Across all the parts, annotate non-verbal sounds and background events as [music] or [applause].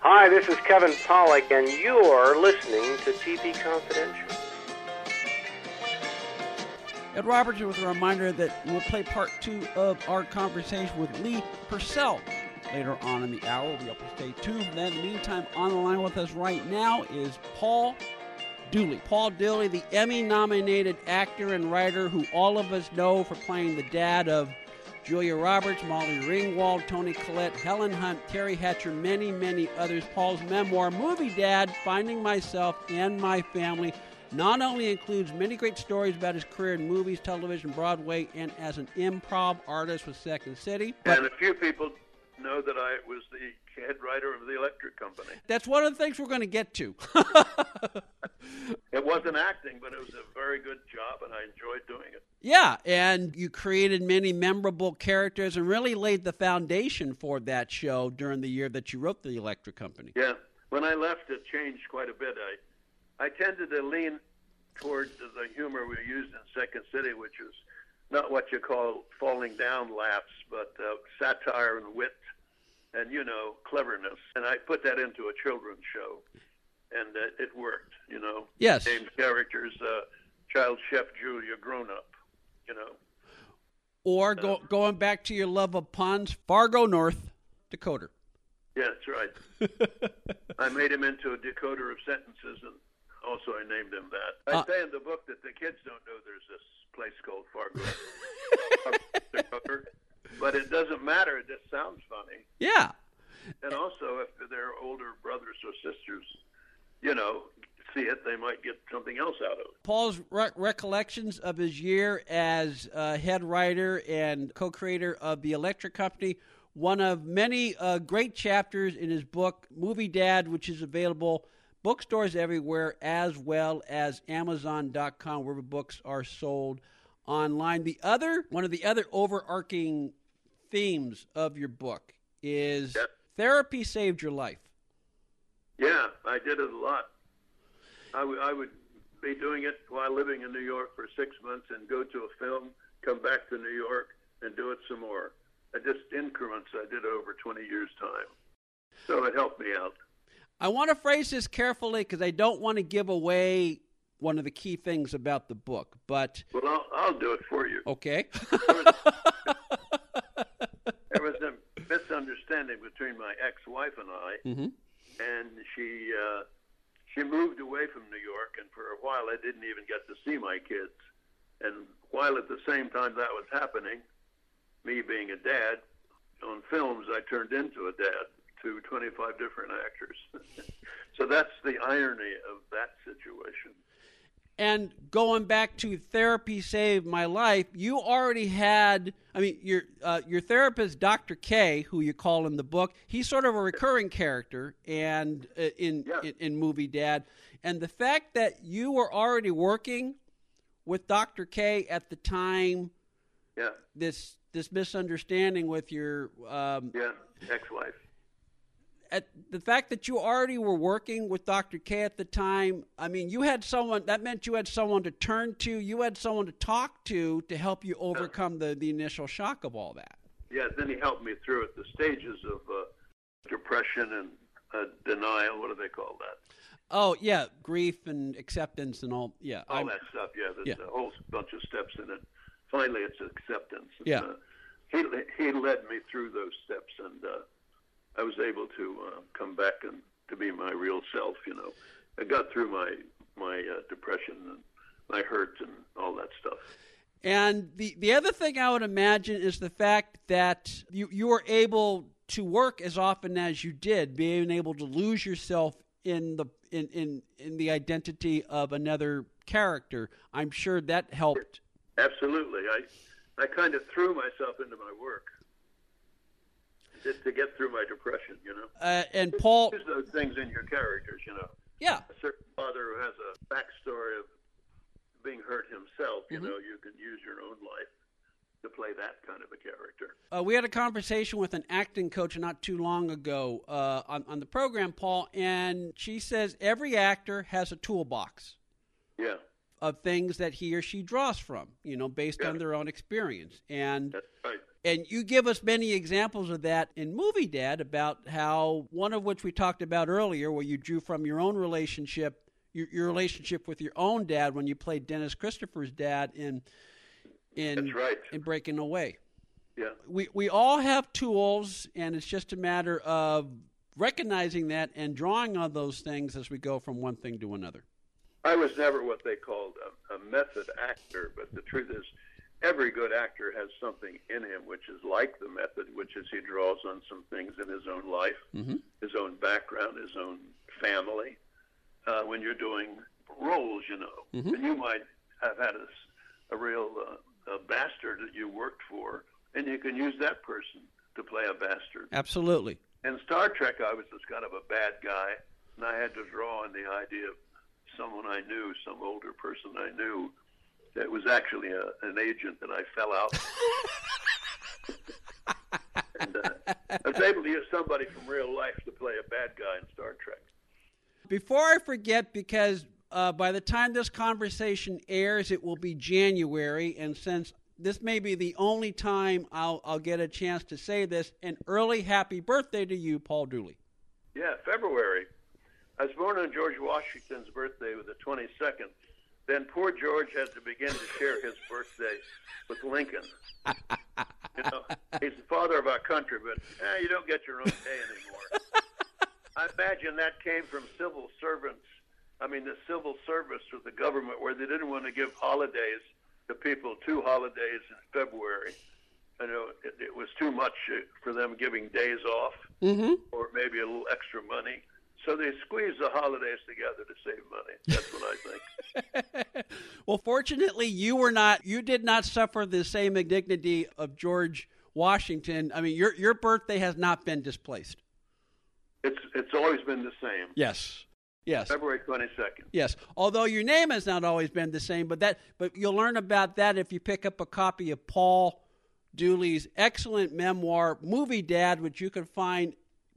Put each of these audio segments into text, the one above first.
Hi, this is Kevin Pollak, and you're listening to TV Confidential. Ed Roberts with a reminder that we'll play part two of our conversation with Lee Purcell later on in the hour. We'll be able to stay tuned for that. In the meantime, on the line with us right now is Paul Dooley. Paul Dooley, the Emmy nominated actor and writer who all of us know for playing the dad of Julia Roberts, Molly Ringwald, Toni Collette, Helen Hunt, Teri Hatcher, many, many others. Paul's memoir, Movie Dad Finding Myself and My Family, not only includes many great stories about his career in movies, television, Broadway, and as an improv artist with Second City. But and a few people know that I was the head writer of the Electric Company. That's one of the things we're going to get to. it wasn't acting, but it was a very good job, and I enjoyed doing it. Yeah, and you created many memorable characters and really laid the foundation for that show during the year that you wrote the Electric Company. Yeah, when I left, it changed quite a bit. I I tended to lean toward the humor we used in Second City, which is not what you call falling down laughs, but uh, satire and wit and you know cleverness. And I put that into a children's show, and uh, it worked. You know, yes, named characters, uh, child chef Julia, grown up. You know, or go, uh, going back to your love of puns, Fargo, North Dakota. Yeah, that's right. [laughs] I made him into a decoder of sentences, and also I named him that. I uh, say in the book that the kids don't know there's this place called Fargo. [laughs] but it doesn't matter. It just sounds funny. Yeah. And also, if they're older brothers or sisters, you know, see it, they might get something else out of it. Paul's re- recollections of his year as uh, head writer and co creator of The Electric Company, one of many uh, great chapters in his book, Movie Dad, which is available bookstores everywhere as well as Amazon.com, where books are sold online. The other, one of the other overarching themes of your book is yep. therapy saved your life. Yeah, I did it a lot. I, w- I would be doing it while living in New York for six months and go to a film, come back to New York, and do it some more. I just increments I did over 20 years' time. So it helped me out. I want to phrase this carefully because I don't want to give away one of the key things about the book. But well, I'll, I'll do it for you. Okay. There, was, [laughs] there was a misunderstanding between my ex-wife and I, mm-hmm. and she uh, she moved away from New York, and for a while I didn't even get to see my kids. And while at the same time that was happening, me being a dad, on films I turned into a dad to 25 different actors. [laughs] so that's the irony of that situation. And going back to therapy saved my life, you already had. I mean, your uh, your therapist, Dr. K, who you call in the book, he's sort of a recurring character, and uh, in, yeah. in in movie Dad, and the fact that you were already working with Dr. K at the time, yeah, this this misunderstanding with your um, yeah ex-wife at the fact that you already were working with Dr. K at the time, I mean, you had someone that meant you had someone to turn to, you had someone to talk to to help you overcome the, the initial shock of all that. Yeah, then he helped me through it, the stages of uh, depression and uh, denial. What do they call that? Oh yeah, grief and acceptance and all. Yeah, all I'm, that stuff. Yeah, there's yeah. a whole bunch of steps in it. Finally, it's acceptance. And, yeah, uh, he he led me through those steps, and uh, I was able to uh, come back and to be my real self. You know, I got through my my uh, depression and my hurt and all that stuff. And the, the other thing I would imagine is the fact that you, you were able to work as often as you did, being able to lose yourself in the in, in, in the identity of another character. I'm sure that helped. Absolutely. I I kind of threw myself into my work just to get through my depression, you know. Uh, and Paul use those things in your characters, you know. Yeah. A certain father who has a backstory of being hurt himself, you Mhm. know, you can use your own life to play that kind of a character. Uh, we had a conversation with an acting coach not too long ago uh, on, on the program, Paul, and she says every actor has a toolbox Yeah, of things that he or she draws from, you know, based on their own experience. And that's right. And you give us many examples of that in Movie Dad about how one of which we talked about earlier, where you drew from your own relationship, your, your relationship with your own dad when you played Dennis Christopher's dad in in right. in Breaking Away. Yeah. We we all have tools, and it's just a matter of recognizing that and drawing on those things as we go from one thing to another. I was never what they called a, a method actor, but the truth is, every good actor has something in him which is like the method, which is he draws on some things in his own life, Mm-hmm. his own background, his own family. Uh, when you're doing roles, you know, Mhm. and you might have had a, a real uh, a bastard that you worked for, and you can use that person to play a bastard. Absolutely. In Star Trek, I was this kind of a bad guy, and I had to draw on the idea of someone I knew, some older person I knew, that was actually a, an agent that I fell out. [laughs] and uh, I was able to use somebody from real life to play a bad guy in Star Trek. Before I forget, because uh, by the time this conversation airs, it will be January, and since this may be the only time I'll, I'll get a chance to say this, an early happy birthday to you, Paul Dooley. Yeah, February. I was born on George Washington's birthday with the 22nd. Then poor George had to begin to share his birthday with Lincoln. You know, he's the father of our country, but eh, you don't get your own day anymore. I imagine that came from civil servants. I mean, the civil service of the government, where they didn't want to give holidays to people, two holidays in February. I know it, it was too much uh, for them giving days off Mm-hmm. or maybe a little extra money. So they squeeze the holidays together to save money. That's what I think. [laughs] well, fortunately, you were not. You did not suffer the same indignity of George Washington. I mean, your your birthday has not been displaced. It's it's always been the same. Yes. Yes. February twenty second. Yes. Although your name has not always been the same, but that but you'll learn about that if you pick up a copy of Paul Dooley's excellent memoir, Movie Dad, which you can find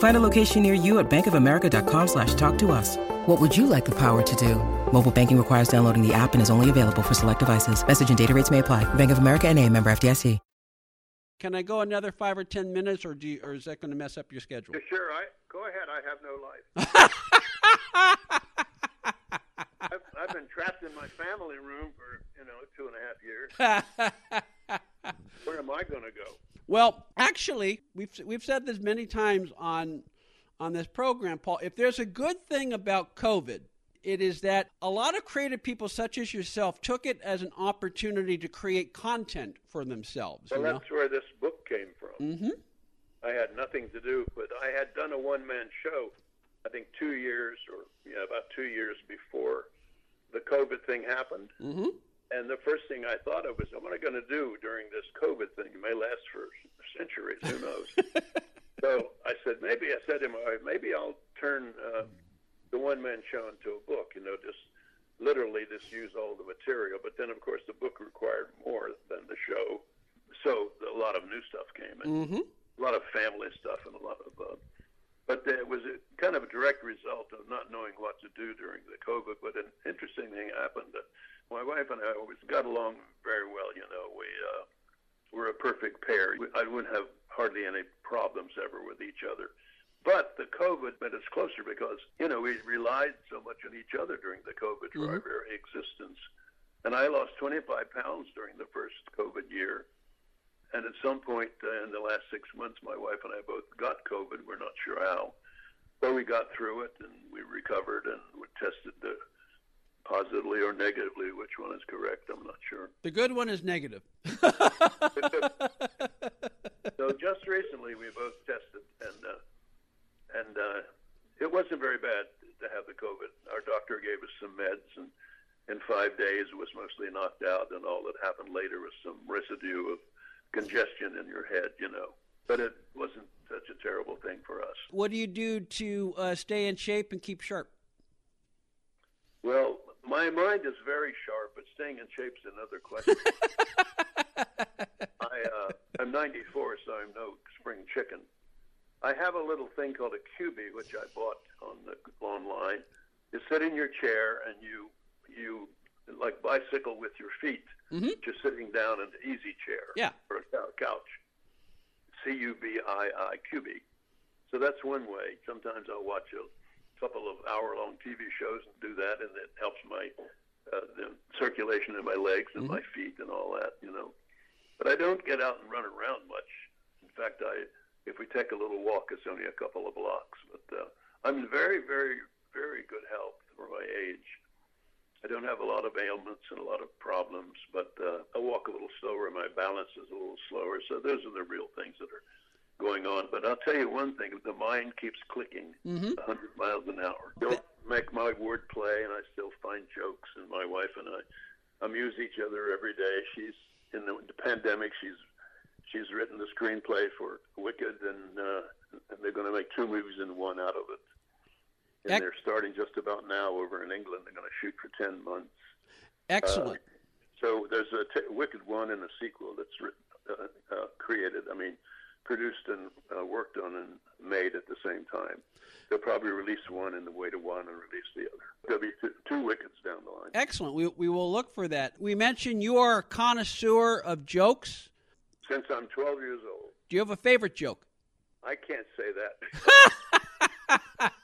Find a location near you at bankofamerica.com slash talk to us. What would you like the power to do? Mobile banking requires downloading the app and is only available for select devices. Message and data rates may apply. Bank of America and a member FDIC. Can I go another five or ten minutes, or do you, or is that going to mess up your schedule? Sure, I go ahead. I have no life. [laughs] I've, I've been trapped in my family room for you know two and a half years. [laughs] Where am I going to go? Well, actually, we've we've said this many times on on this program, Paul. If there's a good thing about COVID, it is that a lot of creative people, such as yourself, took it as an opportunity to create content for themselves. Well, you know? that's where this book came from. Mm-hmm. I had nothing to do, but I had done a one man show, I think two years or yeah, about two years before the COVID thing happened. Mm-hmm. And the first thing I thought of was, what am I going to do during this COVID thing? It may last for centuries. Who knows? [laughs] so I said, maybe I said to him, "All right, maybe I'll turn uh, the one man show into a book. You know, just literally just use all the material. But then, of course, the book required more than the show. So a lot of new stuff came in Mm-hmm. a lot of family stuff and a lot of uh, but it was a, kind of a direct result of not knowing what to do during the COVID. But an interesting thing happened that my wife and I always got along very well. You know, we uh, were a perfect pair. I wouldn't have hardly any problems ever with each other. But the COVID made us closer because, you know, we relied so much on each other during the COVID for our very existence. And I lost 25 pounds during the first COVID year. And at some point uh, in the last six months, my wife and I both got COVID. We're not sure how. But we got through it and we recovered and we tested the positively or negatively. Which one is correct? I'm not sure. The good one is negative. [laughs] so just recently, we both tested, and uh, and uh, it wasn't very bad to have the COVID. Our doctor gave us some meds, and in five days, it was mostly knocked out, and all that happened later was some residue of congestion in your head, you know. But it wasn't such a terrible thing for us. What do you do to uh, stay in shape and keep sharp? Well, my mind is very sharp, but staying in shape's another question. [laughs] I, uh, I'm 94, so I'm no spring chicken. I have a little thing called a Cubie, which I bought on the online. You sit in your chair and you you like bicycle with your feet, mm-hmm. just sitting down in an easy chair yeah. or a couch. C U B I I Cubie. So that's one way. Sometimes I'll watch a couple of hour-long TV shows and do that, and it helps my uh, the circulation in my legs and mm-hmm. my feet and all that, you know. But I don't get out and run around much. In fact, I if we take a little walk, it's only a couple of blocks. But uh, I'm in very, very, very good health for my age. I don't have a lot of ailments and a lot of problems, but uh, I walk a little slower. And my balance is a little slower. So those are the real things that are going on. But I'll tell you one thing: the mind keeps clicking mm-hmm. 100 miles an hour. Don't make my word play, and I still find jokes. And my wife and I amuse each other every day. She's in the, the pandemic. She's she's written the screenplay for Wicked, and, uh, and they're going to make two movies in one out of it. And Ec- they're starting just about now over in England. They're going to shoot for ten months. Excellent. Uh, so there's a t- Wicked one and a sequel that's written, uh, uh, created. I mean, produced and uh, worked on and made at the same time. They'll probably release one in the way to one and release the other. There'll be two, two wickets down the line. Excellent. We, we will look for that. We mentioned you are a connoisseur of jokes since I'm 12 years old. Do you have a favorite joke? I can't say that. [laughs]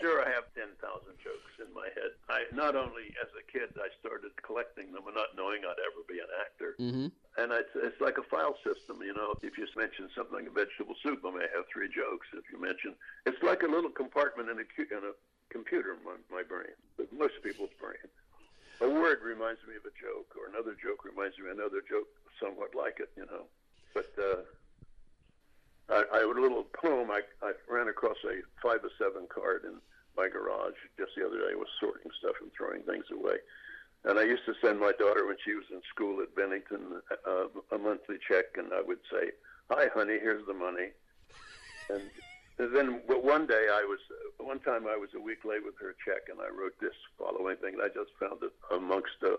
Sure I have 10,000 jokes in my head. I not only as a kid I started collecting them and not knowing I'd ever be an actor. Mm-hmm. And it's, it's like a file system, you know. If you mention something like vegetable soup, I may have three jokes. If you mention, it's like a little compartment in a, in a computer, my, my brain, most people's brain a word reminds me of a joke, or another joke reminds me of another joke somewhat like it, you know. But uh, I, I a little poem. I, I ran across a five or seven card in my garage just the other day. I was sorting stuff and throwing things away. And I used to send my daughter when she was in school at Bennington uh, a monthly check, and I would say, "Hi, honey, here's the money." And and then one day I was, one time I was a week late with her check, and I wrote this following thing. I just found it amongst a,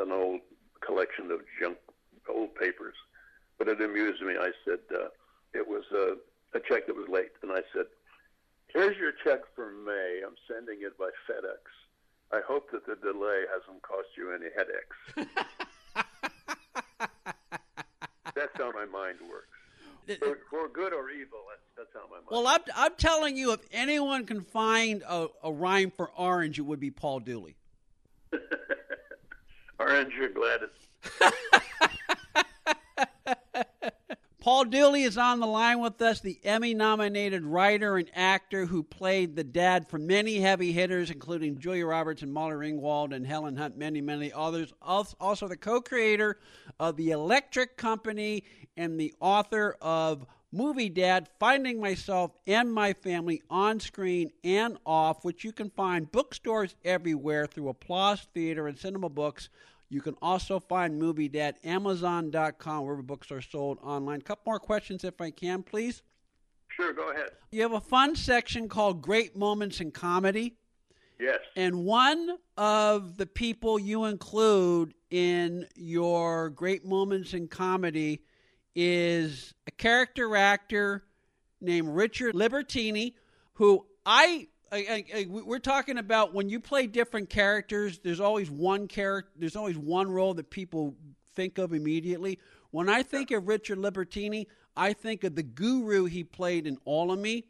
an old collection of junk, old papers, but it amused me. I said uh, it was a, a check that was late, and I said, "Here's your check for May. I'm sending it by FedEx. I hope that the delay hasn't cost you any headaches." [laughs] That's how my mind works. For, for good or evil, that's how my mind. Well, I'm, I'm telling you, if anyone can find a, a rhyme for orange, it would be Paul Dooley. [laughs] orange or Gladys. [laughs] Paul Dooley is on the line with us, the Emmy nominated writer and actor who played the dad for many heavy hitters, including Julia Roberts and Molly Ringwald and Helen Hunt, many, many others. Also, the co creator of The Electric Company and the author of Movie Dad Finding Myself and My Family on Screen and Off, which you can find bookstores everywhere through Applause Theater and Cinema Books. You can also find Movie Dad Amazon.com, wherever books are sold online. A couple more questions, if I can, please. Sure, go ahead. You have a fun section called Great Moments in Comedy. Yes. And one of the people you include in your Great Moments in Comedy is a character actor named Richard Libertini, who I, I, I, we're talking about when you play different characters. There's always one character. There's always one role that people think of immediately. When I think of Richard Libertini, I think of the guru he played in All of Me.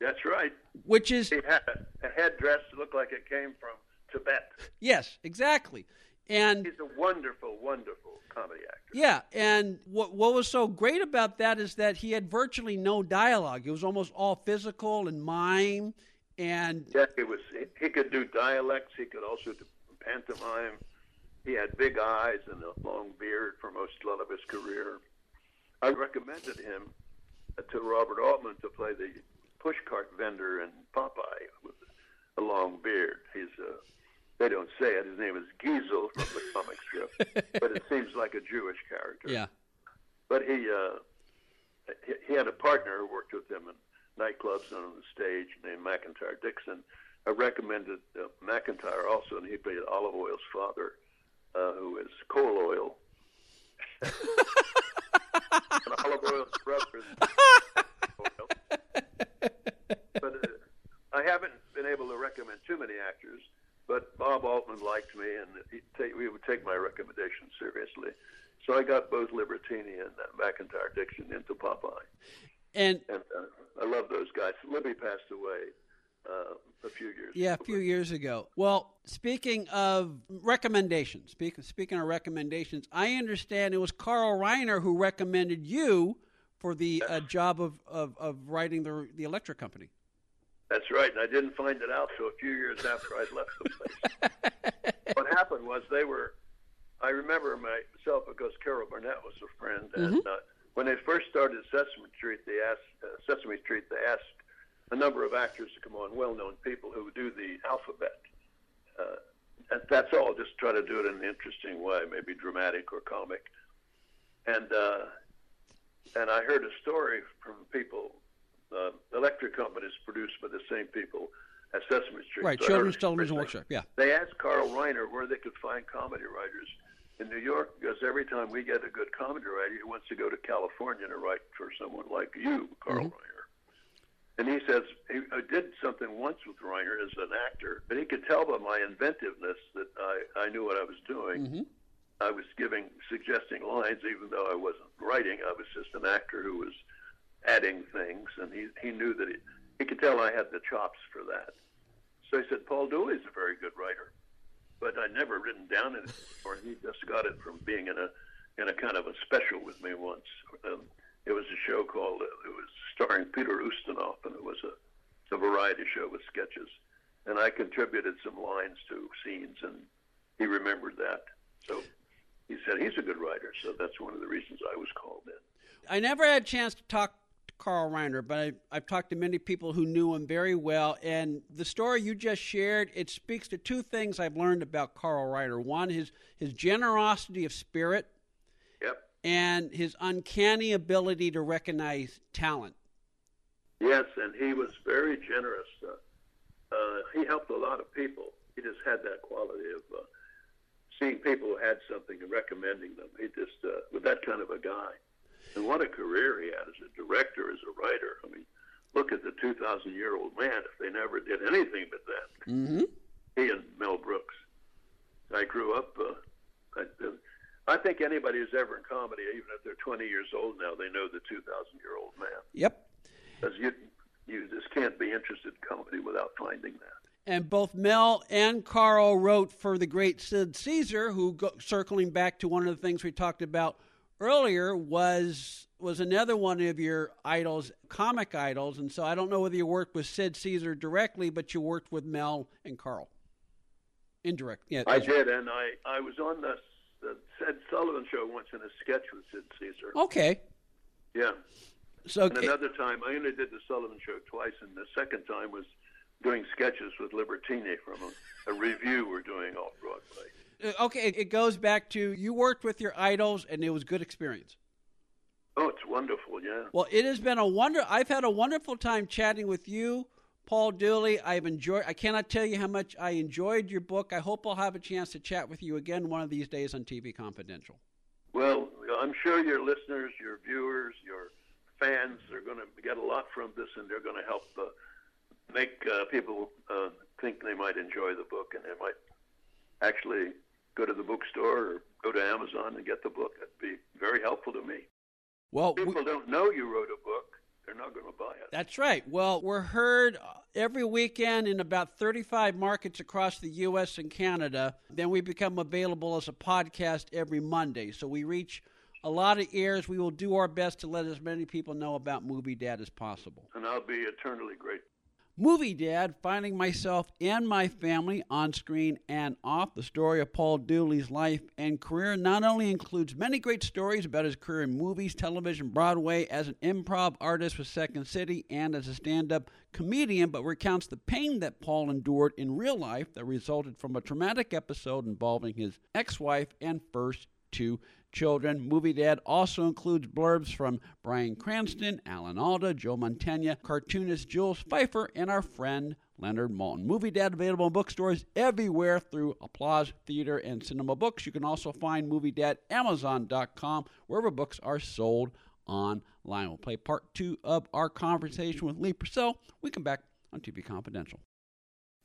That's right. Which is he had a headdress that looked like it came from Tibet. Yes, exactly. And he's a wonderful, wonderful comedy actor. Yeah, and what what was so great about that is that he had virtually no dialogue. It was almost all physical and mime, and yeah, it was. He could do dialects. He could also do pantomime. He had big eyes and a long beard for most of his career. I recommended him to Robert Altman to play the pushcart vendor in Popeye with a long beard. He's a they don't say it. His name is Geezil from the comic strip, [laughs] but it seems like a Jewish character. Yeah. But he uh, he, he had a partner who worked with him in nightclubs and on the stage named MacIntyre Dixon. I recommended uh, MacIntyre also, and he played Olive Oyl's father, uh, who is Cole Oyl. [laughs] and Olive Oyl's brother oil. But uh, I haven't been able to recommend too many actors but Bob Altman liked me, and he, take, he would take my recommendation seriously. So I got both Libertini and uh, MacIntyre Dixon into Popeye. And, and uh, I love those guys. Libby passed away uh, a few years yeah, ago. a few years ago. Well, speaking of recommendations, speak, speaking of recommendations, I understand it was Carl Reiner who recommended you for the uh, job of, of, of writing the, the Electric Company. That's right, and I didn't find it out till a few years after I'd left the place. [laughs] what happened was they were. I remember myself because Carol Burnett was a friend, and Mm-hmm. When they first started Sesame Street, they asked uh, Sesame Street. They asked a number of actors to come on, well-known people who would do the alphabet. Uh, and that's all. Just try to do it in an interesting way, maybe dramatic or comic. And uh, and I heard a story from people uh, electric companies produced by the same people as Sesame Street. Right, So Children's Television Workshop. Yeah. They asked Carl Reiner where they could find comedy writers in New York because every time we get a good comedy writer, he wants to go to California to write for someone like you, Carl Mm-hmm. Reiner. And he says he I did something once with Reiner as an actor, but he could tell by my inventiveness that I, I knew what I was doing. Mm-hmm. I was giving, suggesting lines, even though I wasn't writing. I was just an actor who was adding things, and he he knew that he, he could tell I had the chops for that. So he said, Paul Dooley's a very good writer, but I'd never written down anything before. He just got it from being in a in a kind of a special with me once. Um, it was a show called uh, it was starring Peter Ustinov, and it was a, a variety show with sketches. And I contributed some lines to scenes, and he remembered that. So he said he's a good writer. So that's one of the reasons I was called in. I never had a chance to talk Carl Reiner, but I, I've talked to many people who knew him very well. And the story you just shared, it speaks to two things I've learned about Carl Reiner. One, his, his generosity of spirit Yep. and his uncanny ability to recognize talent. Yes, and he was very generous. Uh, uh, he helped a lot of people. He just had that quality of uh, seeing people who had something and recommending them. He just uh, was that kind of a guy. And what a career he had as a director, as a writer. I mean, look at the 2,000 year old man. If they never did anything but that, Mm-hmm. he and Mel Brooks. I grew up. Uh, I, uh, I think anybody who's ever in comedy, even if they're 20 years old now, they know the 2,000 year old man Yep. because you you just can't be interested in comedy without finding that. And both Mel and Carl wrote for the great Sid Caesar, who, go, circling back to one of the things we talked about earlier, was was another one of your idols, comic idols. And so I don't know whether you worked with Sid Caesar directly, but you worked with Mel and Carl. Indirect, yeah. I did, and I I was on the, the Ed Sullivan show once in a sketch with Sid Caesar. Okay, Yeah, so and another time I only did the Sullivan show twice, and the second time was doing sketches with Libertini from a, a revue we're doing off Broadway. uh, okay, it goes back to you worked with your idols, and it was good experience. Oh, it's wonderful, yeah. Well, it has been a wonder. I've had a wonderful time chatting with you, Paul Dooley. I've enjoyed. I cannot tell you how much I enjoyed your book. I hope I'll have a chance to chat with you again one of these days on TV Confidential. Well, I'm sure your listeners, your viewers, your fans are going to get a lot from this, and they're going to help uh, make uh, people uh, think they might enjoy the book, and they might actually go to the bookstore or go to Amazon and get the book. That'd be very helpful to me. Well, people we, don't know you wrote a book. They're not going to buy it. That's right. Well, we're heard every weekend in about 35 markets across the U.S. and Canada. Then we become available as a podcast every Monday. So we reach a lot of ears. We will do our best to let as many people know about Movie Dad as possible. And I'll be eternally grateful. Movie Dad, finding myself and my family on screen and off. The story of Paul Dooley's life and career not only includes many great stories about his career in movies, television, Broadway, as an improv artist with Second City, and as a stand up comedian, but recounts the pain that Paul endured in real life that resulted from a traumatic episode involving his ex wife and first two children. Movie Dad also includes blurbs from Bryan Cranston, Alan Alda, Joe Mantegna, cartoonist Jules Feiffer, and our friend Leonard Maltin. Movie Dad available in bookstores everywhere through Applause Theater and Cinema Books. You can also find Movie Dad Amazon.com, wherever books are sold online. We'll play part two of our conversation with Lee Purcell. We come back on TV Confidential.